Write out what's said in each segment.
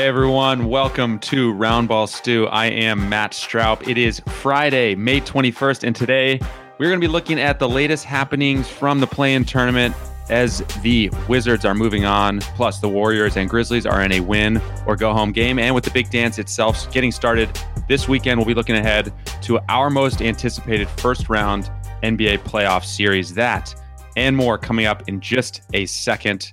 Hey everyone, welcome to Roundball Stew. I am Matt Stroud. It is Friday, May 21st, and today we're going to be looking at the latest happenings from the play in tournament as the Wizards are moving on, plus the Warriors and Grizzlies are in a win or go home game. And with the big dance itself getting started this weekend, we'll be looking ahead to our most anticipated first round NBA playoff series. That and more coming up in just a second.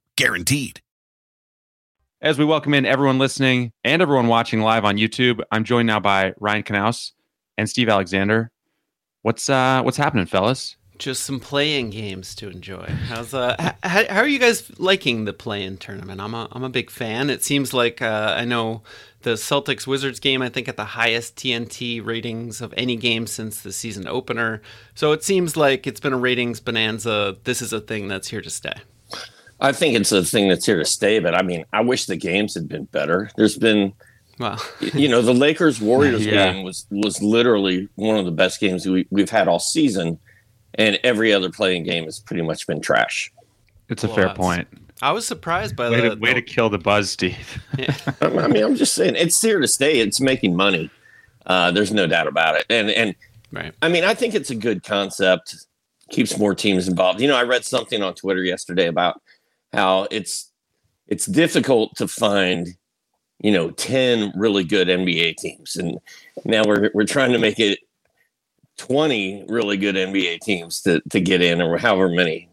Guaranteed. As we welcome in everyone listening and everyone watching live on YouTube, I'm joined now by Ryan Knaus and Steve Alexander. What's uh what's happening, fellas? Just some playing games to enjoy. How's uh how, how are you guys liking the play-in tournament? I'm a I'm a big fan. It seems like uh, I know the Celtics Wizards game I think at the highest TNT ratings of any game since the season opener. So it seems like it's been a ratings bonanza. This is a thing that's here to stay. I think it's a thing that's here to stay, but I mean, I wish the games had been better. There's been, well, you know, the Lakers Warriors Yeah. game was was literally one of the best games we, we've had all season, and every other play-in game has pretty much been trash. It's a Well, fair point. I was surprised by Way, the, to, way to kill the buzz, Steve. I I mean, I'm just saying, it's here to stay. It's making money. Uh, there's no doubt about it, and and right. I mean, I think it's a good concept. Keeps more teams involved. You know, I read something on Twitter yesterday about how it's it's difficult to find, you know, ten really good NBA teams, and now we're we're trying to make it twenty really good NBA teams to to get in, or however many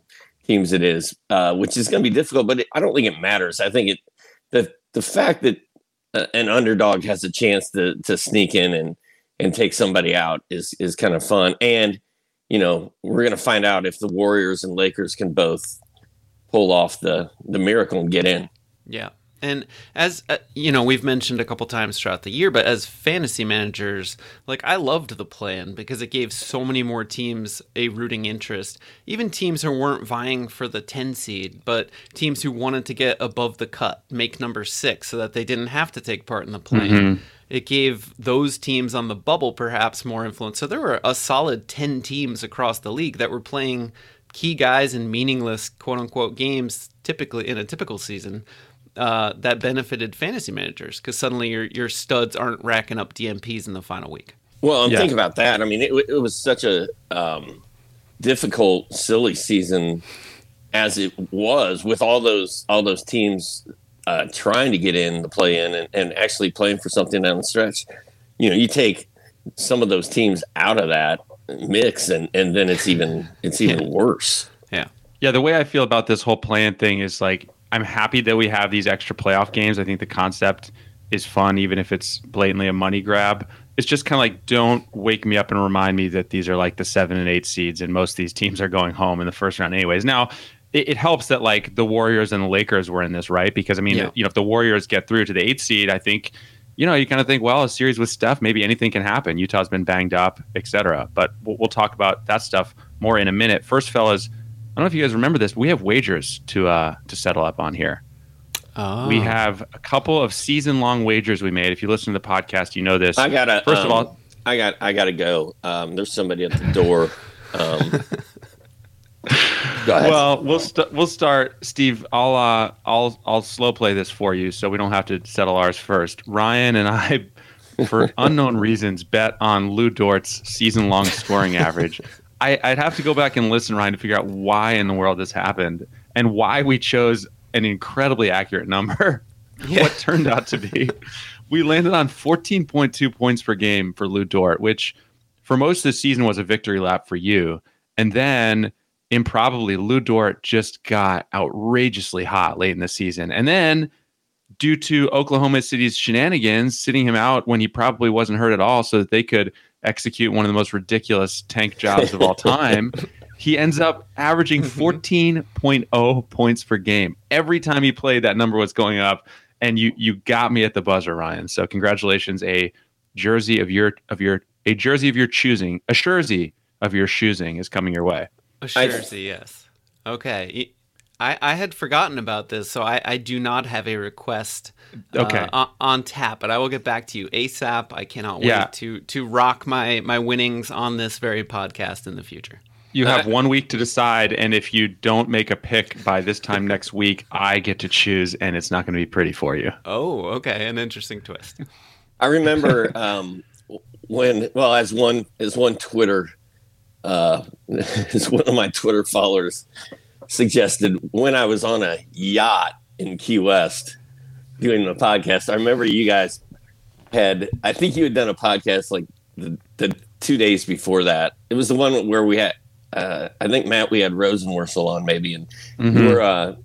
teams it is, uh, which is going to be difficult. But it, I don't think it matters. I think it the the fact that uh, an underdog has a chance to to sneak in and and take somebody out is is kind of fun. And you know, we're going to find out if the Warriors and Lakers can both pull off the the miracle and get in. Yeah. And as uh, you know, we've mentioned a couple times throughout the year, but as fantasy managers, like I loved the plan because it gave so many more teams a rooting interest. Even teams who weren't vying for the 10 seed, but teams who wanted to get above the cut, make number 6 so that they didn't have to take part in the play. It gave those teams on the bubble perhaps more influence. So there were a solid 10 teams across the league that were playing key guys in meaningless quote unquote games typically in a typical season uh, that benefited fantasy managers because suddenly your your studs aren't racking up DNPs in the final week. Well, and Yeah. think about that. I mean, it, it was such a um, difficult, silly season as it was with all those all those teams uh, trying to get in the play in and, and actually playing for something down the stretch. You know, you take some of those teams out of that, mix, and and then it's even it's even worse. Yeah. Yeah, the way I feel about this whole plan thing is like I'm happy that we have these extra playoff games. I think the concept is fun, even if it's blatantly a money grab. It's just kind of like don't wake me up and remind me that these are like the seven and eight seeds, and most of these teams are going home in the first round, anyways. Now, it, it helps that like the Warriors and the Lakers were in this, right? Because I mean, Yeah. you know, if the Warriors get through to the eighth seed, I think. You know, you kind of think, well, a series with Steph, maybe anything can happen. Utah's been banged up, etc. But we'll, we'll talk about that stuff more in a minute. First, fellas, I don't know if you guys remember this. We have wagers to uh, to settle up on here. Oh. We have a couple of season long wagers we made. If you listen to the podcast, you know this. I gotta First um, of all, I got I gotta go. Um, there's somebody at the door. Um, well, we'll st- we'll start, Steve. I'll uh, I'll I'll slow play this for you, so we don't have to settle ours first. Ryan and I, for unknown reasons, bet on Lu Dort's season long scoring average. I, I'd have to go back and listen, Ryan, to figure out why in the world this happened and why we chose an incredibly accurate number. what turned out to be, we landed on 14.2 points per game for Lu Dort, which for most of the season was a victory lap for you. And then improbably, Lu Dort just got outrageously hot late in the season. And then, due to Oklahoma City's shenanigans, sitting him out when he probably wasn't hurt at all, so that they could execute one of the most ridiculous tank jobs of all time. He ends up averaging mm-hmm. 14.0 points per game. Every time he played, that number was going up. And you you got me at the buzzer, Ryan. So congratulations, a jersey of your of your a jersey of your choosing, a jersey of your choosing is coming your way. A I- jersey, yes. Okay. I, I had forgotten about this, so I, I do not have a request uh, Okay. on, on tap, but I will get back to you ASAP. I cannot wait Yeah. to to rock my, my winnings on this very podcast in the future. You have Uh, one week to decide, and if you don't make a pick by this time next week, I get to choose, and it's not going to be pretty for you. Oh, okay. An interesting twist. I remember um, when, well, as one as one Twitter, uh, as one of my Twitter followers suggested, when I was on a yacht in Key West doing the podcast, I remember you guys had, I think you had done a podcast like the, the two days before that. It was the one where we had, uh, I think Matt, we had Rosenworcel on maybe, and Mm-hmm. you were, uh,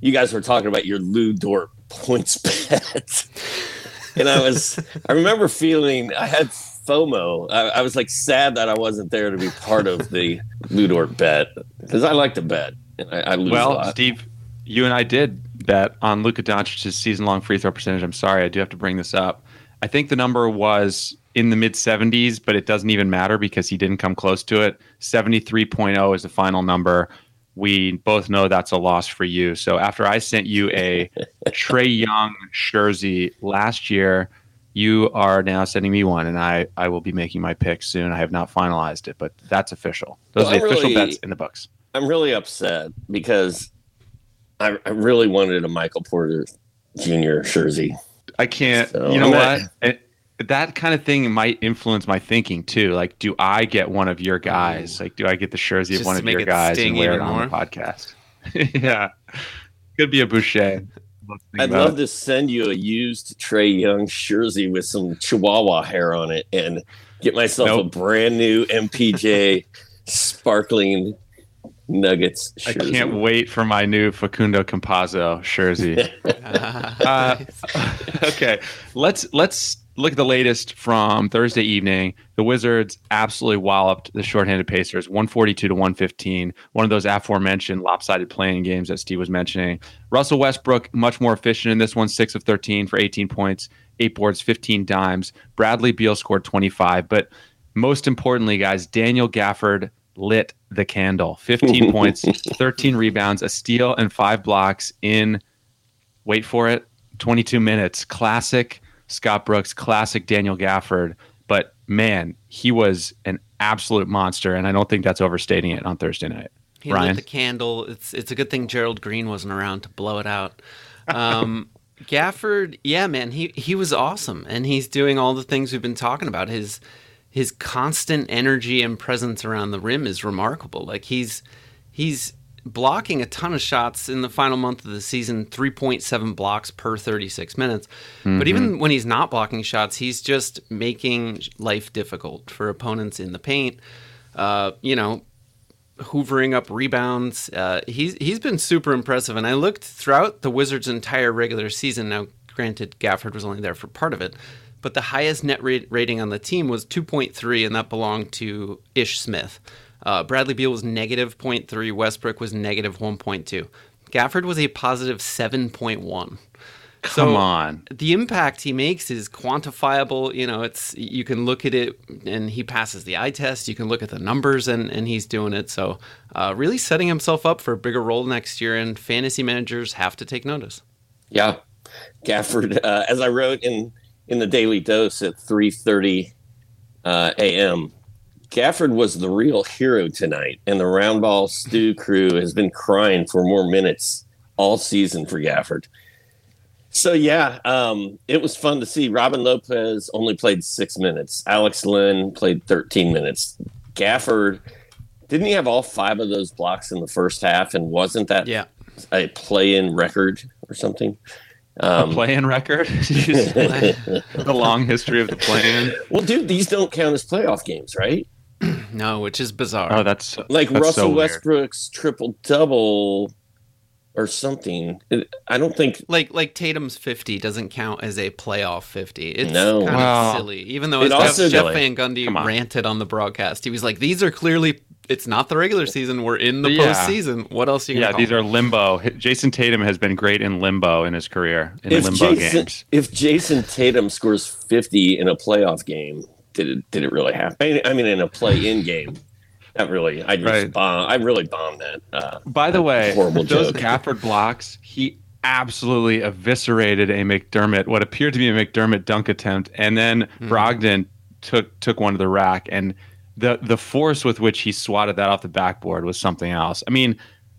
you guys were talking about your Lu Dort points bet. and I was, I remember feeling, I had FOMO. I, I was like sad that I wasn't there to be part of the Lu Dort bet because I like to bet. And I, I lose a Well. Steve, you and I did bet on Luka Doncic's season-long free throw percentage. I'm sorry, I do have to bring this up. I think the number was in the mid 70s, but it doesn't even matter because he didn't come close to it. 73.0 is the final number. We both know that's a loss for you. So after I sent you a Trae Young jersey last year, you are now sending me one, and I, I will be making my pick soon. I have not finalized it, but that's official. Those Well, are the I official really- bets in the books. I'm really upset because I, I really wanted a Michael Porter Jr. jersey. I can't. So, you know what? It, that kind of thing might influence my thinking too. Like, do I get one of your guys? Like, do I get the jersey of one of your guys and wear it even on the podcast? yeah, could be a Boucher. I'd love it. to send you a used Trae Young jersey with some Chihuahua hair on it and get myself a brand new MPJ sparkling Nuggets I can't wait for my new Facundo Campazzo jersey. Uh, okay, let's let's look at the latest from Thursday evening. The Wizards absolutely walloped the shorthanded Pacers, one forty two to one fifteen. One of those aforementioned lopsided play-in games that Steve was mentioning. Russell Westbrook much more efficient in this one, six of thirteen for eighteen points, eight boards, fifteen dimes. Bradley Beal scored twenty five, but most importantly, guys, Daniel Gafford lit the candle. 15 points, 13 rebounds, a steal, and five blocks in wait for it 22 minutes classic scott brooks classic daniel gafford but man he was an absolute monster and i don't think that's overstating it on thursday night He Ryan? lit the candle. It's it's a good thing Gerald Green wasn't around to blow it out. Um, Gafford, yeah, man, he he was awesome, and he's doing all the things we've been talking about. His his constant energy and presence around the rim is remarkable. Like he's he's blocking a ton of shots in the final month of the season, three point seven blocks per thirty six minutes. But even when he's not blocking shots, he's just making life difficult for opponents in the paint. uh, you know, hoovering up rebounds. Uh, he's he's been super impressive, and I looked throughout the Wizards' entire regular season. Now, granted, Gafford was only there for part of it, but the highest net rate rating on the team was 2.3, and that belonged to Ish Smith. Uh, Bradley Beal was negative 0.3. Westbrook was negative 1.2. Gafford was a positive 7.1. Come So, on. The impact he makes is quantifiable. You know, it's you can look at it and he passes the eye test. You can look at the numbers and, and he's doing it. So, uh, really setting himself up for a bigger role next year. And fantasy managers have to take notice. Yeah, Gafford. Uh, as I wrote in in the Daily Dose at three thirty uh, a.m., Gafford was the real hero tonight, and the Roundball Stew crew has been crying for more minutes all season for Gafford. So yeah, um, it was fun to see. Robin Lopez only played six minutes. Alex Len played thirteen minutes. Gafford didn't he have all five of those blocks in the first half, and wasn't that Yeah. a play-in record or something? A Um, play-in record? the long history of the play-in. well, dude, these don't count as playoff games, right? No, which is bizarre. Oh, that's Like that's Russell so weird. Westbrook's triple double or something. I don't think. like like Tatum's 50 doesn't count as a playoff 50. It's No. kind Well, of silly. Even though it as also- Jeff Silly. Van Gundy on. ranted on the broadcast, he was like, "These are clearly it's not the regular season. We're in the Yeah. postseason. What else are you Yeah, gonna these call are limbo. Jayson Tatum has been great in limbo in his career in If limbo Jayson, games. if Jayson Tatum scores fifty in a playoff game, did it did it really happen? I mean, in a play-in game, not really. I just Right. bomb, I really bombed that. Uh, By the way, horrible those joke. Gafford blocks, he absolutely eviscerated a McDermott, what appeared to be a McDermott dunk attempt, and then Hmm. Brogdon took took one to the rack, and the the force with which he swatted that off the backboard was something else. I mean,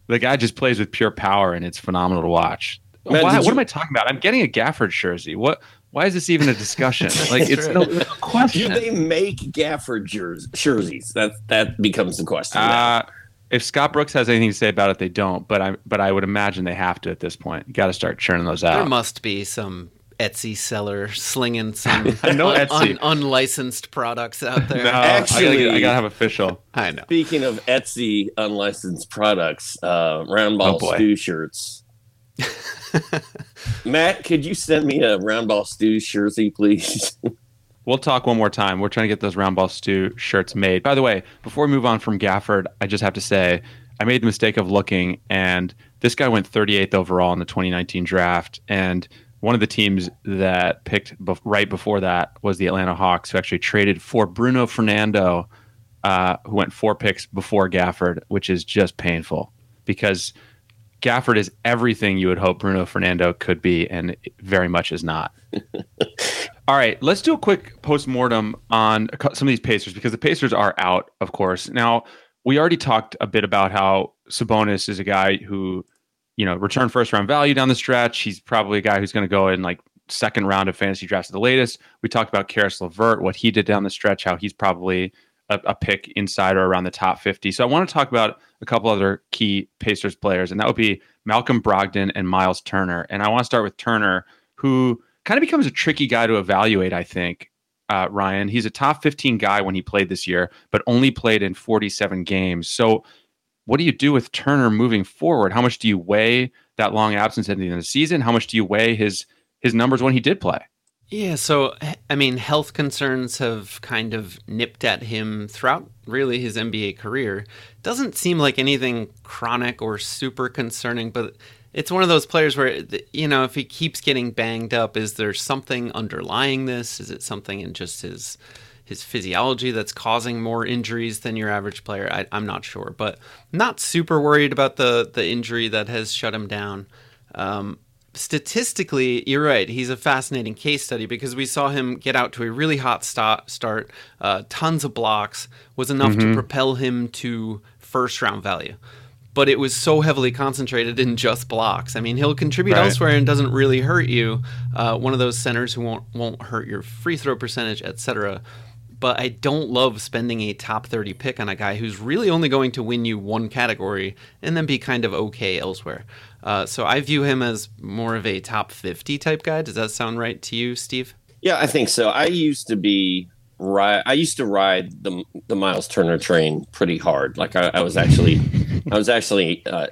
the guy just plays with pure power, and it's phenomenal to watch. Matt, Why, what you- am I talking about? I'm getting a Gafford jersey. What? Why is this even a discussion? like it's no, no do question. they make Gafford jers- jerseys? That that becomes the question. Uh, if Scott Brooks has anything to say about it, they don't. But I but I would imagine they have to at this point. You got to start churning those out. There must be some Etsy seller slinging some I know un- Etsy. un- unlicensed products out there. no, Actually- I gotta, have official. I know. Speaking of Etsy unlicensed products, uh, round Oh, ball boy. stew shirts. Matt, could you send me a round ball stew jersey, please? We'll talk one more time. We're trying to get those round ball stew shirts made. By the way, before we move on from Gafford, I just have to say I made the mistake of looking, and this guy went 38th overall in the 2019 draft, and one of the teams that picked bef- right before that was the Atlanta Hawks, who actually traded for Bruno Fernando, uh, who went four picks before Gafford, which is just painful because Gafford is everything you would hope Bruno Fernando could be, and very much is not. All right, let's do a quick post-mortem on some of these Pacers because the Pacers are out, of course. Now, we already talked a bit about how Sabonis is a guy who, you know, returned first round value down the stretch. He's probably a guy who's going to go in like second round of fantasy drafts at the latest. We talked about Caris LeVert, what he did down the stretch, how he's probably a, a pick inside or around the top 50. So I want to talk about a couple other key Pacers players, and that would be Malcolm Brogdon and Miles Turner. And I want to start with Turner, who kind of becomes a tricky guy to evaluate, I think. Uh, Ryan, he's a top 15 guy when he played this year, but only played in 47 games. So, what do you do with Turner moving forward? How much do you weigh that long absence at the end of the season? How much do you weigh his his numbers when he did play? Yeah, so I mean, health concerns have kind of nipped at him throughout really his NBA career. Doesn't seem like anything chronic or super concerning, but it's one of those players where you know if he keeps getting banged up, is there something underlying this? Is it something in just his his physiology that's causing more injuries than your average player? I, I'm not sure, but not super worried about the the injury that has shut him down. Um, statistically, you're right. He's a fascinating case study because we saw him get out to a really hot start, start uh, tons of blocks, was enough to propel him to first round value. But it was so heavily concentrated in just blocks. I mean, he'll contribute Right. elsewhere and doesn't really hurt you. Uh, one of those centers who won't won't hurt your free throw percentage, etc. But I don't love spending a top 30 pick on a guy who's really only going to win you one category and then be kind of okay elsewhere. Uh, so I view him as more of a top 50 type guy. Does that sound right to you, Steve? Yeah, I think so. I used to be ride. I used to ride the the Miles Turner train pretty hard. Like I, I was actually, I was actually uh,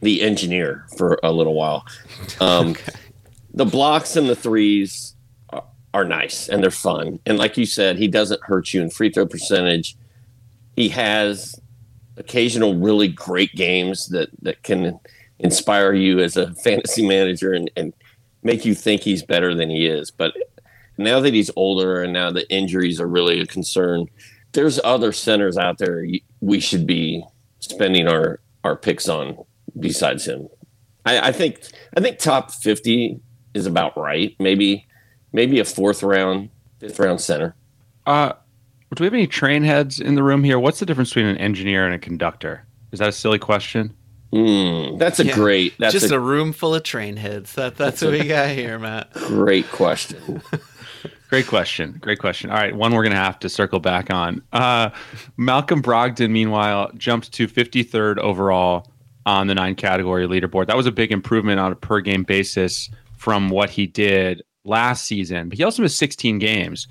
the engineer for a little while. Um, okay. The blocks and the threes are, nice and they're fun. And like you said, he doesn't hurt you in free throw percentage. He has occasional really great games that that can inspire you as a fantasy manager and, and make you think he's better than he is. But now that he's older and now the injuries are really a concern, there's other centers out there we should be spending our our picks on besides him. I, I think I think top fifty is about right. Maybe maybe a fourth round, fifth round center. Uh, do we have any train heads in the room here? What's the difference between an engineer and a conductor? Is that a silly question? Mm, that's a yeah, great. That's just a, a, room full of train heads. That that's, that's what a, we got here, Matt. Great question. great question. Great question. All right, one we're gonna have to circle back on. Uh, Malcolm Brogdon, meanwhile, jumped to 53rd overall on the nine category leaderboard. That was a big improvement on a per game basis from what he did last season. But he also missed 16 games.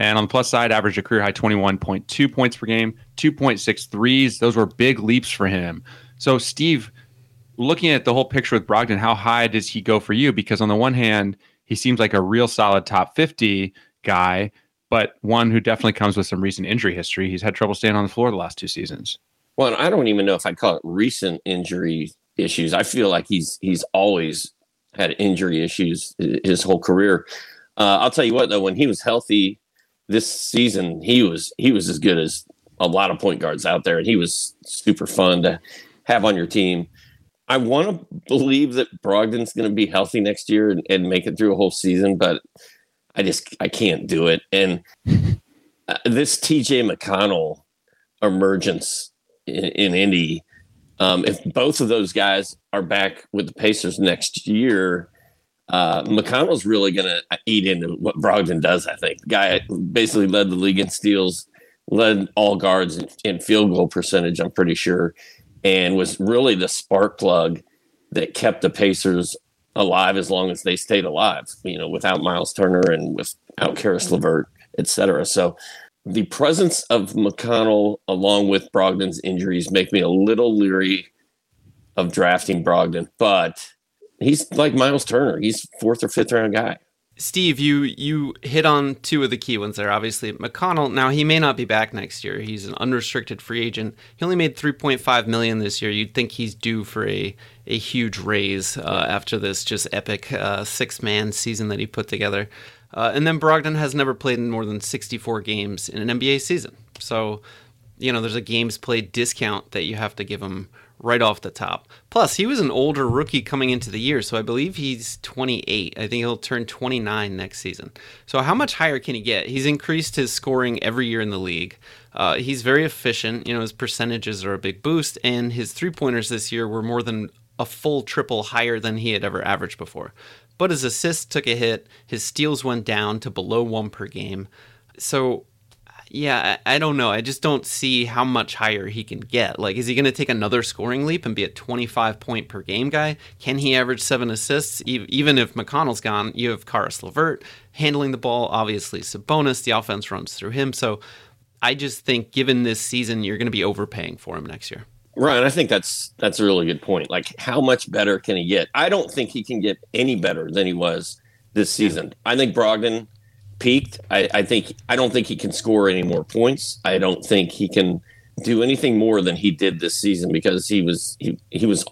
And on the plus side, averaged a career high 21.2 points per game, 2.6 threes. Those were big leaps for him. So, Steve, looking at the whole picture with Brogdon, how high does he go for you? Because on the one hand, he seems like a real solid top 50 guy, but one who definitely comes with some recent injury history. He's had trouble staying on the floor the last two seasons. Well, I don't even know if I'd call it recent injury issues. I feel like he's he's always had injury issues his whole career. Uh, I'll tell you what, though, when he was healthy this season, he was he was as good as a lot of point guards out there, and he was super fun to have on your team. I want to believe that Brogdon's going to be healthy next year and, and, make it through a whole season, but I just I can't do it. And uh, this TJ McConnell emergence in, in Indy, um, if both of those guys are back with the Pacers next year, uh, McConnell's really going to eat into what Brogdon does. I think the guy basically led the league in steals, led all guards in, in field goal percentage. I'm pretty sure and was really the spark plug that kept the Pacers alive as long as they stayed alive, you know, without Miles Turner and without Caris LeVert, et cetera. So the presence of McConnell along with Brogdon's injuries make me a little leery of drafting Brogdon, but he's like Miles Turner. He's fourth or fifth round guy. Steve, you you hit on two of the key ones there. Obviously, McConnell. Now he may not be back next year. He's an unrestricted free agent. He only made 3.5 million this year. You'd think he's due for a a huge raise uh, after this just epic uh, six man season that he put together. Uh, and then Brogdon has never played in more than 64 games in an NBA season. So, you know, there's a games played discount that you have to give him right off the top. Plus, he was an older rookie coming into the year, so I believe he's 28. I think he'll turn 29 next season. So, how much higher can he get? He's increased his scoring every year in the league. Uh, he's very efficient. You know, his percentages are a big boost, and his three pointers this year were more than a full triple higher than he had ever averaged before. But his assists took a hit, his steals went down to below one per game. So, yeah, I, don't know. I just don't see how much higher he can get. Like, is he going to take another scoring leap and be a 25 point per game guy? Can he average seven assists? Even if McConnell's gone, you have Caris LeVert handling the ball. Obviously, Sabonis, the offense runs through him. So I just think, given this season, you're going to be overpaying for him next year. Right, I think that's that's a really good point. Like, how much better can he get? I don't think he can get any better than he was this season. I think Brogdon peaked. I, I think I don't think he can score any more points. I don't think he can do anything more than he did this season because he was he he was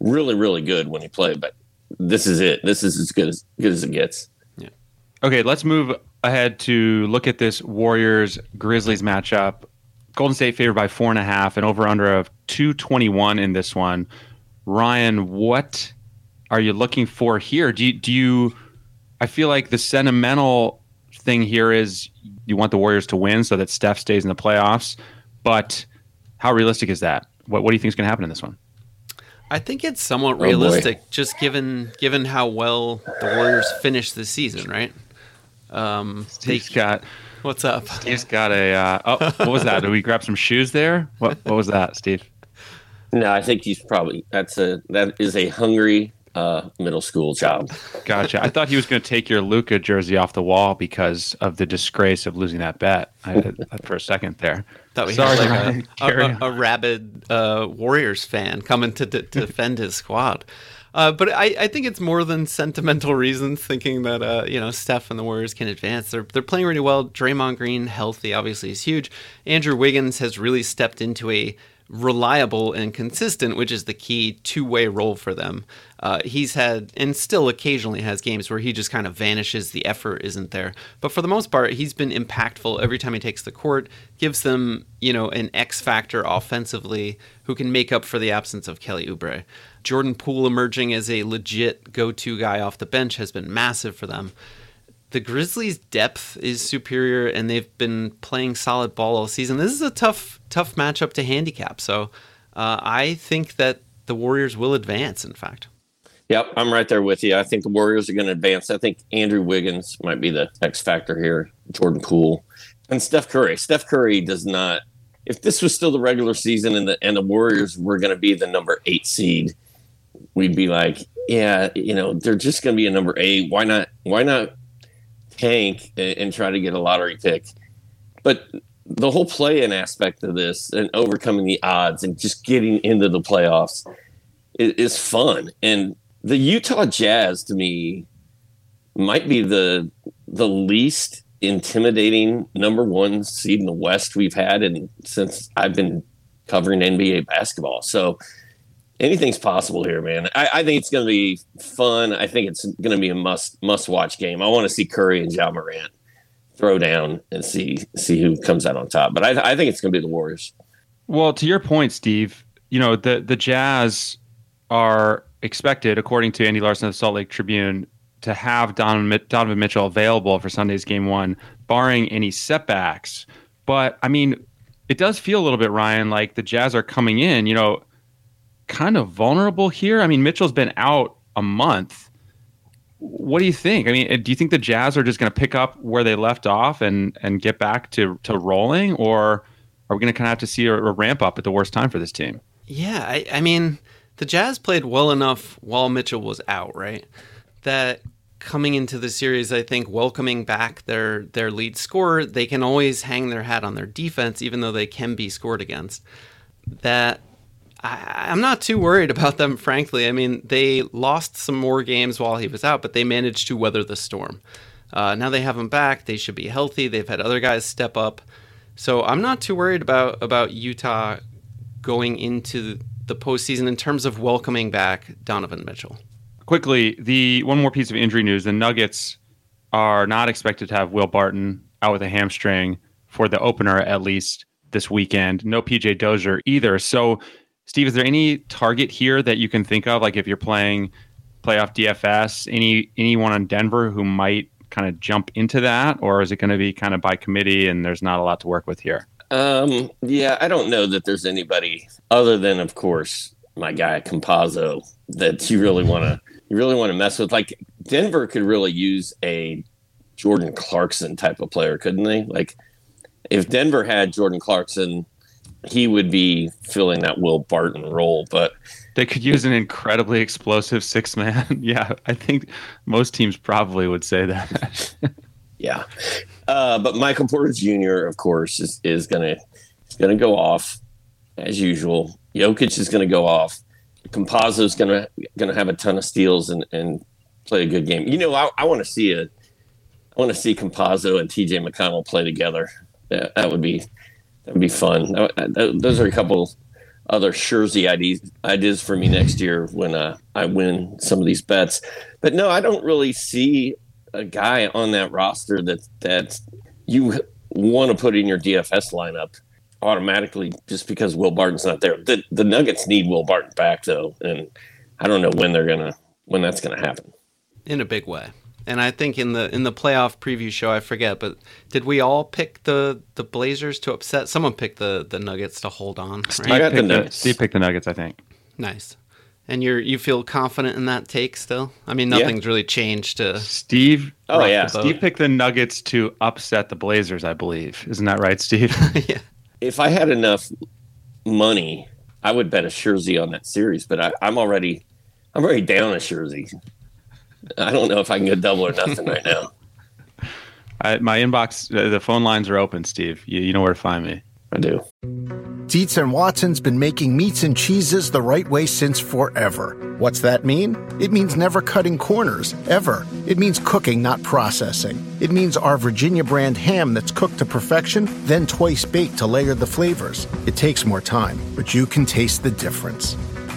really really good when he played. But this is it. This is as good as good as it gets. Yeah. Okay, let's move ahead to look at this Warriors Grizzlies matchup. Golden State favored by four and a half, and over under of two twenty one in this one. Ryan, what are you looking for here? Do you, do you? I feel like the sentimental thing here is you want the Warriors to win so that Steph stays in the playoffs. But how realistic is that? What, what do you think is going to happen in this one? I think it's somewhat oh realistic, boy. just given given how well the Warriors finished the season, right? Um, Steve's they, got what's up? Steve's got a uh, oh, what was that? Did we grab some shoes there? What what was that, Steve? No, I think he's probably that's a that is a hungry uh, middle school job. Gotcha. I thought he was going to take your Luka jersey off the wall because of the disgrace of losing that bet. I, for a second there. Thought we Sorry, had like a, a, a, a rabid uh, Warriors fan coming to, to, to defend his squad. Uh, but I, I think it's more than sentimental reasons, thinking that uh, you know Steph and the Warriors can advance. They're they're playing really well. Draymond Green healthy, obviously, is huge. Andrew Wiggins has really stepped into a reliable and consistent, which is the key two way role for them. Uh, he's had and still occasionally has games where he just kind of vanishes. The effort isn't there, but for the most part, he's been impactful every time he takes the court. Gives them you know an X factor offensively who can make up for the absence of Kelly Oubre. Jordan Poole emerging as a legit go to guy off the bench has been massive for them the Grizzlies' depth is superior, and they've been playing solid ball all season. This is a tough, tough matchup to handicap. So, uh, I think that the Warriors will advance. In fact, Yep, I'm right there with you. I think the Warriors are going to advance. I think Andrew Wiggins might be the X factor here. Jordan Poole and Steph Curry. Steph Curry does not. If this was still the regular season and the and the Warriors were going to be the number eight seed, we'd be like, yeah, you know, they're just going to be a number eight. Why not? Why not tank and, and try to get a lottery pick? But the whole play-in aspect of this and overcoming the odds and just getting into the playoffs is, is fun. And the Utah Jazz to me might be the the least intimidating number one seed in the West we've had and since I've been covering NBA basketball. So anything's possible here, man. I, I think it's going to be fun. I think it's going to be a must must watch game. I want to see Curry and Ja Morant throw down and see see who comes out on top. But I, I think it's going to be the Warriors. Well, to your point, Steve, you know the the Jazz are expected, according to Andy Larsen of the Salt Lake Tribune, to have Mi- Donovan Mitchell available for Sunday's game one, barring any setbacks. But I mean, it does feel a little bit, Ryan, like the Jazz are coming in, you know, kind of vulnerable here. I mean, Mitchell's been out a month. What do you think? I mean, uh, do you think the Jazz are just going to pick up where they left off and and get back to to rolling, or are we going to kind of have to see a, a ramp up at the worst time for this team? yeah, I, I mean, the Jazz played well enough while Mitchell was out, right? That coming into the series, I think welcoming back their their lead scorer, they can always hang their hat on their defense, even though they can be scored against. That I, I'm not too worried about them, frankly. I mean, they lost some more games while he was out, but they managed to weather the storm. Uh, now they have him back. They should be healthy. They've had other guys step up, so I'm not too worried about about Utah going into the postseason in terms of welcoming back Donovan Mitchell. Quickly, the one more piece of injury news: the Nuggets are not expected to have Will Barton out with a hamstring for the opener, at least this weekend. No PJ Dozier either. So, Steve, is there any target here that you can think of? Like if you're playing playoff DFS, any anyone on Denver who might kind of jump into that, or is it going to be kind of by committee and there's not a lot to work with here? Um, yeah, I don't know that there's anybody other than, of course, my guy Campazzo that you really want to you really want to mess with. Like Denver could really use a Jordan Clarkson type of player, couldn't they? Like if Denver had Jordan Clarkson, he would be filling that Will Barton role. But They could use an incredibly explosive six man. yeah, I think most teams probably would say that. yeah, uh, but Michael Porter Jr. of course is is gonna is gonna go off as usual. Jokic is gonna go off. Campazzo is gonna gonna have a ton of steals and and play a good game. You know, I, I want to see a I want to see Campazzo and TJ McConnell play together. That, that would be that would be fun. That- that- those are a couple other Schurzy ideas ideas for me next year when uh, I win some of these bets. But no, I don't really see a guy on that roster that that you want to put in your DFS lineup automatically just because Will Barton's not there. The the Nuggets need Will Barton back though, and I don't know when they're gonna when that's gonna happen. in a big way. And I think in the in the playoff preview show, I forget, but did we all pick the the Blazers to upset? Someone picked the the Nuggets to hold on. I Right? got the picked Nuggets. Steve picked the Nuggets, I think. Nice. And you're you feel confident in that take still? I mean, Yeah. nothing's really changed to. Steve. Oh, yeah. Steve picked the Nuggets to upset the Blazers, I believe. Isn't that right, Steve? yeah. If I had enough money, I would bet a Schurzy on that series. But I, I'm already I'm already down a Scherzy. I don't know if I can go double or nothing right now. I, my inbox, the phone lines are open, Steve. You, you know where to find me. I do. Dietz and Watson's been making meats and cheeses the right way since forever. What's that mean? It means never cutting corners, ever. It means cooking, not processing. It means our Virginia brand ham that's cooked to perfection, then twice baked to layer the flavors. It takes more time, but you can taste the difference.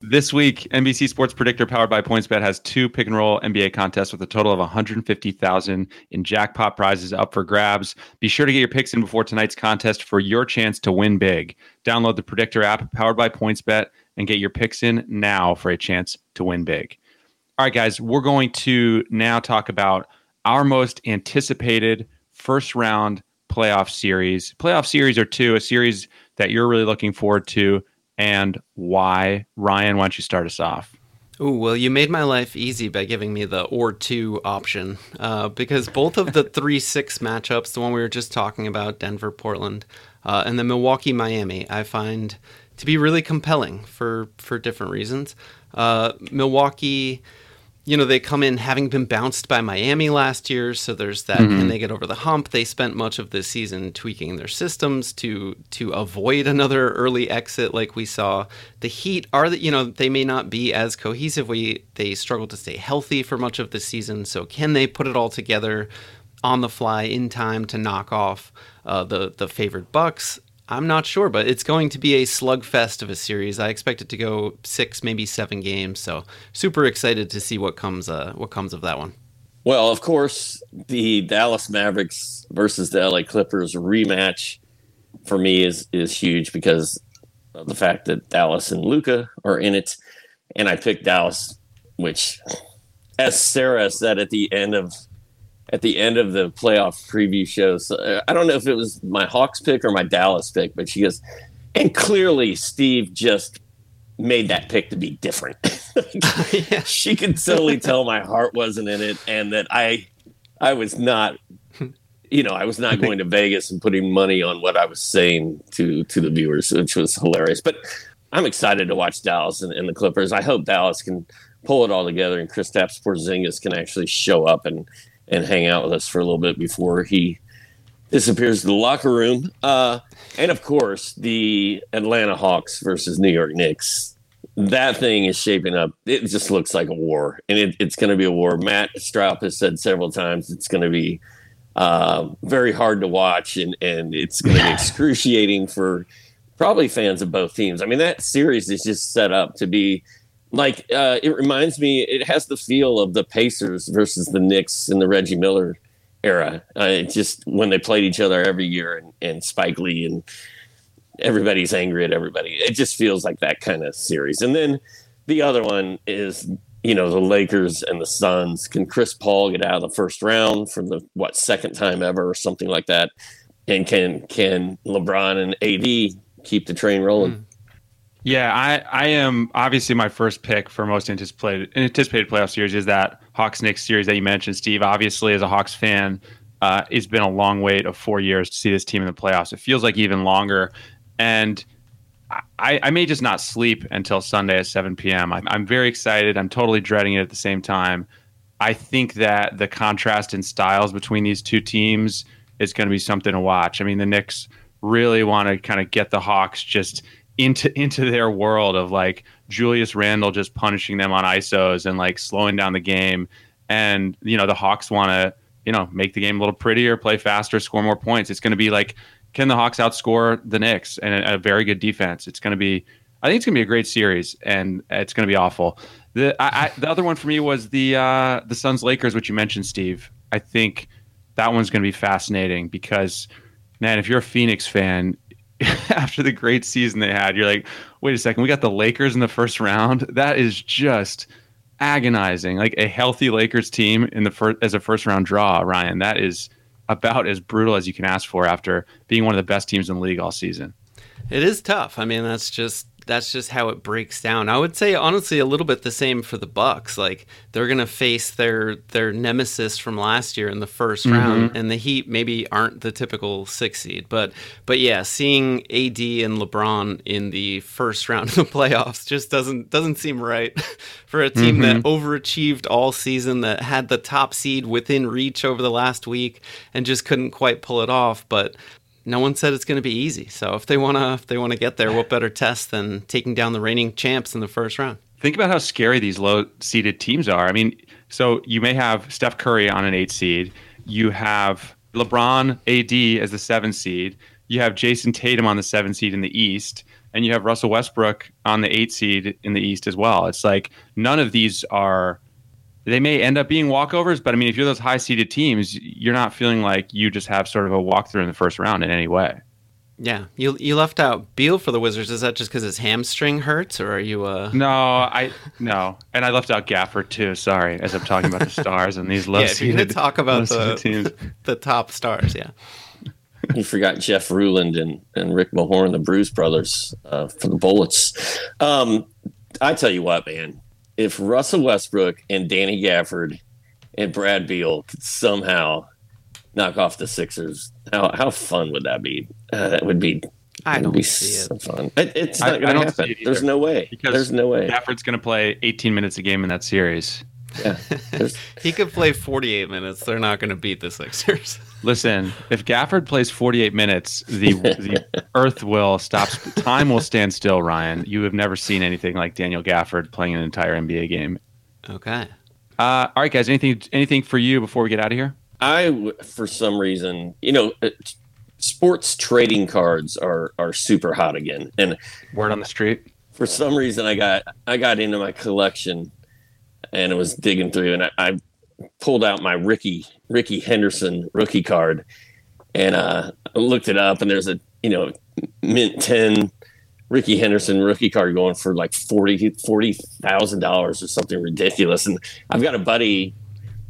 This week, NBC Sports Predictor powered by PointsBet has two pick and roll NBA contests with a total of 150,000 in jackpot prizes up for grabs. Be sure to get your picks in before tonight's contest for your chance to win big. Download the Predictor app powered by PointsBet and get your picks in now for a chance to win big. All right, guys, we're going to now talk about our most anticipated first round playoff series. Playoff series or two, a series that you're really looking forward to and why. Ryan, why don't you start us off? Oh, well, you made my life easy by giving me the or two option uh, because both of the 3 6 matchups, the one we were just talking about, Denver, Portland, uh, and the Milwaukee, Miami, I find to be really compelling for, for different reasons. Uh, Milwaukee you know, they come in having been bounced by Miami last year, so there's that mm-hmm. can they get over the hump? They spent much of the season tweaking their systems to to avoid another early exit like we saw. The Heat are that you know, they may not be as cohesive. We they struggle to stay healthy for much of the season. So can they put it all together on the fly in time to knock off uh, the the favored Bucks? I'm not sure, but it's going to be a slugfest of a series. I expect it to go six, maybe seven games. So super excited to see what comes uh, what comes of that one. Well, of course, the Dallas Mavericks versus the LA Clippers rematch for me is is huge because of the fact that Dallas and Luka are in it, and I picked Dallas, which, as Sarah said at the end of at the end of the playoff preview shows. Uh, I don't know if it was my Hawks pick or my Dallas pick, but she goes, and clearly Steve just made that pick to be different. yeah. She could totally tell my heart wasn't in it, and that I, I was not, you know, I was not going to Vegas and putting money on what I was saying to to the viewers, which was hilarious. But I'm excited to watch Dallas and, and the Clippers. I hope Dallas can pull it all together and Chris Kristaps Porzingis can actually show up and and hang out with us for a little bit before he disappears to the locker room. Uh, and of course, the Atlanta Hawks versus New York Knicks. That thing is shaping up. It just looks like a war, and it, it's going to be a war. Matt Stroud has said several times it's going to be uh, very hard to watch, and, and it's going to be excruciating for probably fans of both teams. I mean, that series is just set up to be like uh, it reminds me it has the feel of the pacers versus the knicks in the reggie miller era. Uh, just when they played each other every year and, and spike lee and everybody's angry at everybody. It just feels like that kind of series. And then the other one is you know the lakers and the suns. Can chris paul get out of the first round for the what second time ever or something like that? And can can lebron and ad keep the train rolling? Mm. Yeah, I, I am obviously my first pick for most anticipated anticipated playoff series is that Hawks Knicks series that you mentioned, Steve. Obviously, as a Hawks fan, uh, it's been a long wait of four years to see this team in the playoffs. It feels like even longer, and I, I may just not sleep until Sunday at 7 p.m. I'm, I'm very excited. I'm totally dreading it at the same time. I think that the contrast in styles between these two teams is going to be something to watch. I mean, the Knicks really want to kind of get the Hawks just into into their world of like Julius Randle just punishing them on isos and like slowing down the game. And you know, the Hawks want to you know make the game a little prettier, play faster, score more points. It's going to be like can the Hawks outscore the Knicks and a, a very good defense? It's going to be I think it's going to be a great series, and it's going to be awful. The I, I, the other one for me was the uh, the Suns Lakers, which you mentioned, Steve. I think that one's going to be fascinating because, man, if you're a Phoenix fan, after the great season they had, you're like, wait a second, we got the Lakers in the first round. That is just agonizing. Like a healthy Lakers team in the first as a first round draw, Ryan. That is about as brutal as you can ask for after being one of the best teams in the league all season. It is tough. I mean, that's just that's just how it breaks down. I would say honestly a little bit the same for the Bucks. Like they're going to face their their nemesis from last year in the 1st mm-hmm. round and the Heat maybe aren't the typical 6 seed. But but yeah, seeing AD and LeBron in the first round of the playoffs just doesn't doesn't seem right for a team mm-hmm. that overachieved all season that had the top seed within reach over the last week and just couldn't quite pull it off, but no one said it's going to be easy. So if they want to if they want to get there, what better test than taking down the reigning champs in the first round? Think about how scary these low seeded teams are. I mean, so you may have Steph Curry on an 8 seed, you have LeBron AD as the 7 seed, you have Jayson Tatum on the 7 seed in the East, and you have Russell Westbrook on the 8 seed in the East as well. It's like none of these are they may end up being walkovers, but I mean, if you're those high seeded teams, you're not feeling like you just have sort of a walkthrough in the first round in any way. Yeah, you you left out Beal for the Wizards. Is that just because his hamstring hurts, or are you? Uh... No, I no, and I left out Gafford too. Sorry, as I'm talking about the stars and these low yeah, seeded. talk about the teams. the top stars. Yeah, you forgot Jeff Ruland and and Rick Mahorn, the Bruise brothers, uh, for the Bullets. Um, I tell you what, man, if Russell Westbrook and Danny Gafford and Brad Beal could somehow knock off the Sixers, how how fun would that be? Uh, that would be. I don't be see so it. Fun. It, it's not going to happen. There's no way. Because There's no way. Gafford's going to play 18 minutes a game in that series. Yeah, he could play 48 minutes. They're not going to beat the Sixers. Listen, if Gafford plays 48 minutes, the the Earth will stop. Time will stand still. Ryan, you have never seen anything like Daniel Gafford playing an entire NBA game. Okay. Uh, all right, guys. Anything anything for you before we get out of here? I, for some reason, you know, uh, sports trading cards are are super hot again, and word on the street. For some reason, I got I got into my collection and it was digging through, and I, I pulled out my Ricky Rickey Henderson rookie card, and uh, I looked it up, and there's a you know mint ten Rickey Henderson rookie card going for like forty forty thousand dollars or something ridiculous. And I've got a buddy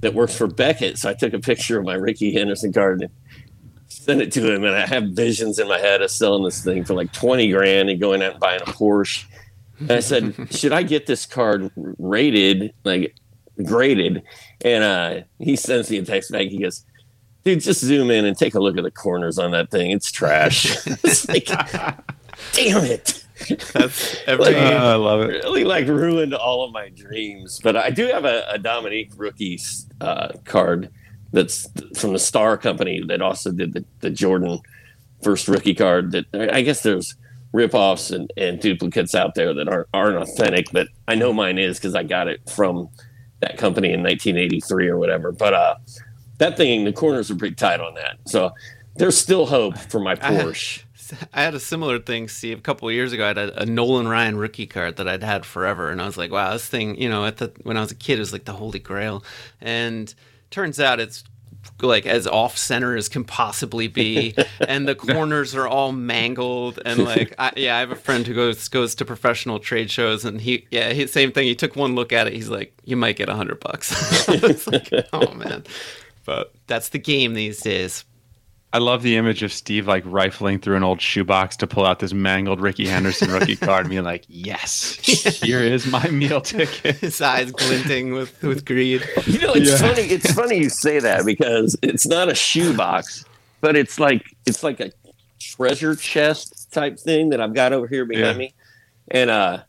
that works for Beckett, so I took a picture of my Rickey Henderson card and sent it to him. And I have visions in my head of selling this thing for like twenty grand and going out and buying a Porsche and I said, should I get this card rated, like graded? And uh, he sends me a text back. He goes, dude, just zoom in and take a look at the corners on that thing. It's trash. it's like, damn it. That's every, like, uh, I love it. Really, like ruined all of my dreams. But I do have a, a Dominique rookie uh, card that's from the Star Company that also did the, the Jordan first rookie card. That I guess there's ripoffs and, and duplicates out there that aren't aren't authentic, but I know mine is because I got it from that company in 1983 or whatever. But uh, that thing, the corners are pretty tight on that, so there's still hope for my Porsche. I had, I had a similar thing, Steve. A couple of years ago, I had a, a, Nolan Ryan rookie card that I'd had forever, and I was like, "Wow, this thing!" You know, at the when I was a kid, it was like the holy grail, and turns out it's like as off center as can possibly be, and the corners are all mangled. And like, I, yeah, I have a friend who goes goes to professional trade shows, and he, yeah, he, same thing. He took one look at it. He's like, you might get a hundred bucks. like, oh man, but that's the game these days. I love the image of Steve like rifling through an old shoebox to pull out this mangled Rickey Henderson rookie card and being like, "Yes, here is my meal ticket." His eyes glinting with with greed. You know, it's yeah. funny. It's funny you say that because it's not a shoebox, but it's like it's like a treasure chest type thing that I've got over here behind Yeah. me, and uh,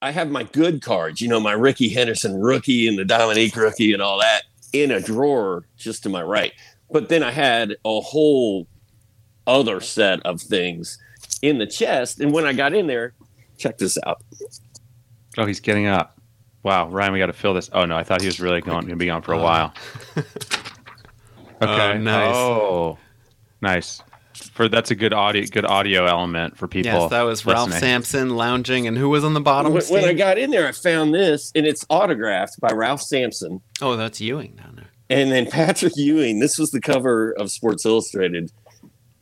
I have my good cards. You know, my Rickey Henderson rookie and the Dominique rookie and all that in a drawer just to my right. But then I had a whole other set of things in the chest, and when I got in there, check this out. Oh, he's getting up. Wow, Ryan, we got to fill this. Oh no, I thought he was really going to be on for a Oh. while. Oh, okay. Oh, nice. Oh, nice. For that's a good audio, good audio element for people. Yes, that was Ralph listening. Sampson lounging, and who was on the bottom? When, when I got in there, I found this, and it's autographed by Ralph Sampson. oh, that's Ewing down there. And then Patrick Ewing, this was the cover of Sports Illustrated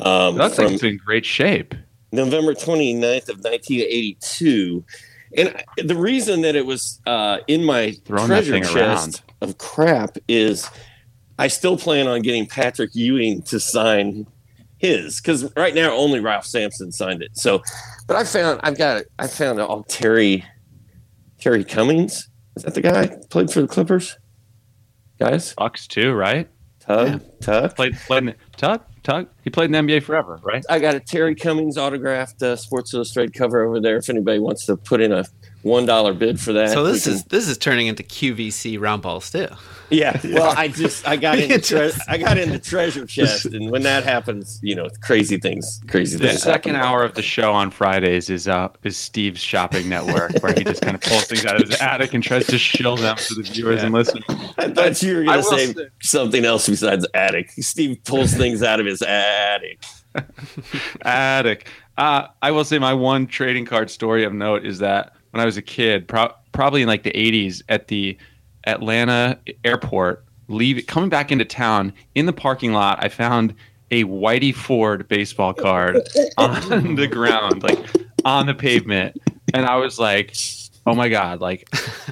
um, That's from like it's in great shape. November 29th of 1982. And the reason that it was uh, in my Throwing treasure chest around. of crap is I still plan on getting Patrick Ewing to sign his because right now only Ralph Sampson signed it. So, but I found I've got I found all Terry Terry Cummings. Is that the guy played for the Clippers? Guys, Bucks too, right? Tug, Yeah. Tug. Played, played in, Tug, Tug. He played in the NBA forever, right? I got a Terry Cummings autographed uh, Sports Illustrated cover over there. If anybody wants to put in a one dollar bid for that, So this can- is this is turning into QVC round balls too. yeah. Well, I just I got in the tre- I got in the treasure chest, and when that happens, you know, crazy things, crazy The things. second happen. hour of the show on Fridays is uh is Steve's shopping network, where he just kind of pulls things out of his attic and tries to shill them to the viewers and listeners. I thought you were going to say say- something else besides attic. Steve pulls things out of his attic. Attic. Uh, I will say my one trading card story of note is that when I was a kid, pro- probably in like the 80s, at the Atlanta airport, leave coming back into town in the parking lot, I found a Whitey Ford baseball card on the ground, like on the pavement, and I was like, "Oh my god! Like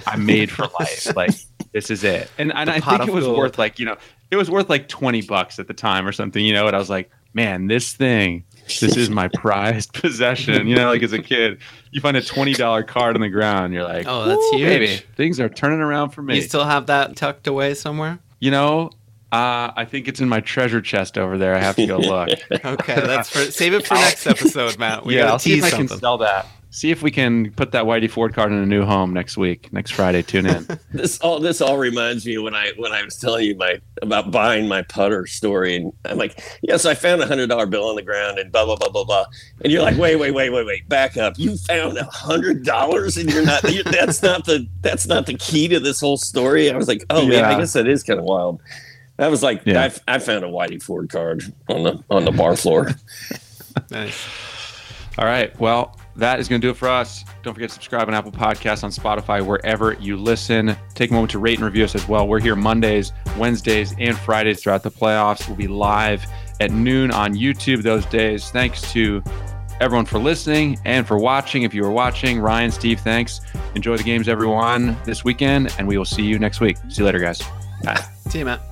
I'm made for life. Like this is it." And and I think it was gold. worth like you know it was worth like 20 bucks at the time or something, you know. And I was like, "Man, this thing." This is my prized possession. You know, like as a kid, you find a twenty dollar card on the ground. You're like, Oh, that's "Woo, huge. baby, things are turning around for me." You still have that tucked away somewhere? You know, uh, I think it's in my treasure chest over there. I have to go look. Okay, that's for save it for next episode, Matt. We yeah, I'll see if I can sell that. See if we can put that Whitey Ford card in a new home next week, next Friday. Tune in. This all this all reminds me when I when I was telling you my about buying my putter story, and I'm like, yes, I found a hundred dollar bill on the ground, and blah blah blah blah blah, and you're like, wait wait wait wait wait, back up, you found a hundred dollars, and you're not you that's not the that's not the key to this whole story. I was like, oh man, I guess that is kind of wild. That was like Yeah. I, I found a Whitey Ford card on the on the bar floor. Nice. All right. Well, that is going to do it for us. Don't forget to subscribe on Apple Podcasts, on Spotify, wherever you listen. Take a moment to rate and review us as well. We're here Mondays, Wednesdays, and Fridays throughout the playoffs. We'll be live at noon on YouTube those days. Thanks to everyone for listening and for watching. If you were watching, Ryan, Steve, thanks. Enjoy the games, everyone, this weekend, and we will see you next week. See you later, guys. Bye. See you, Matt.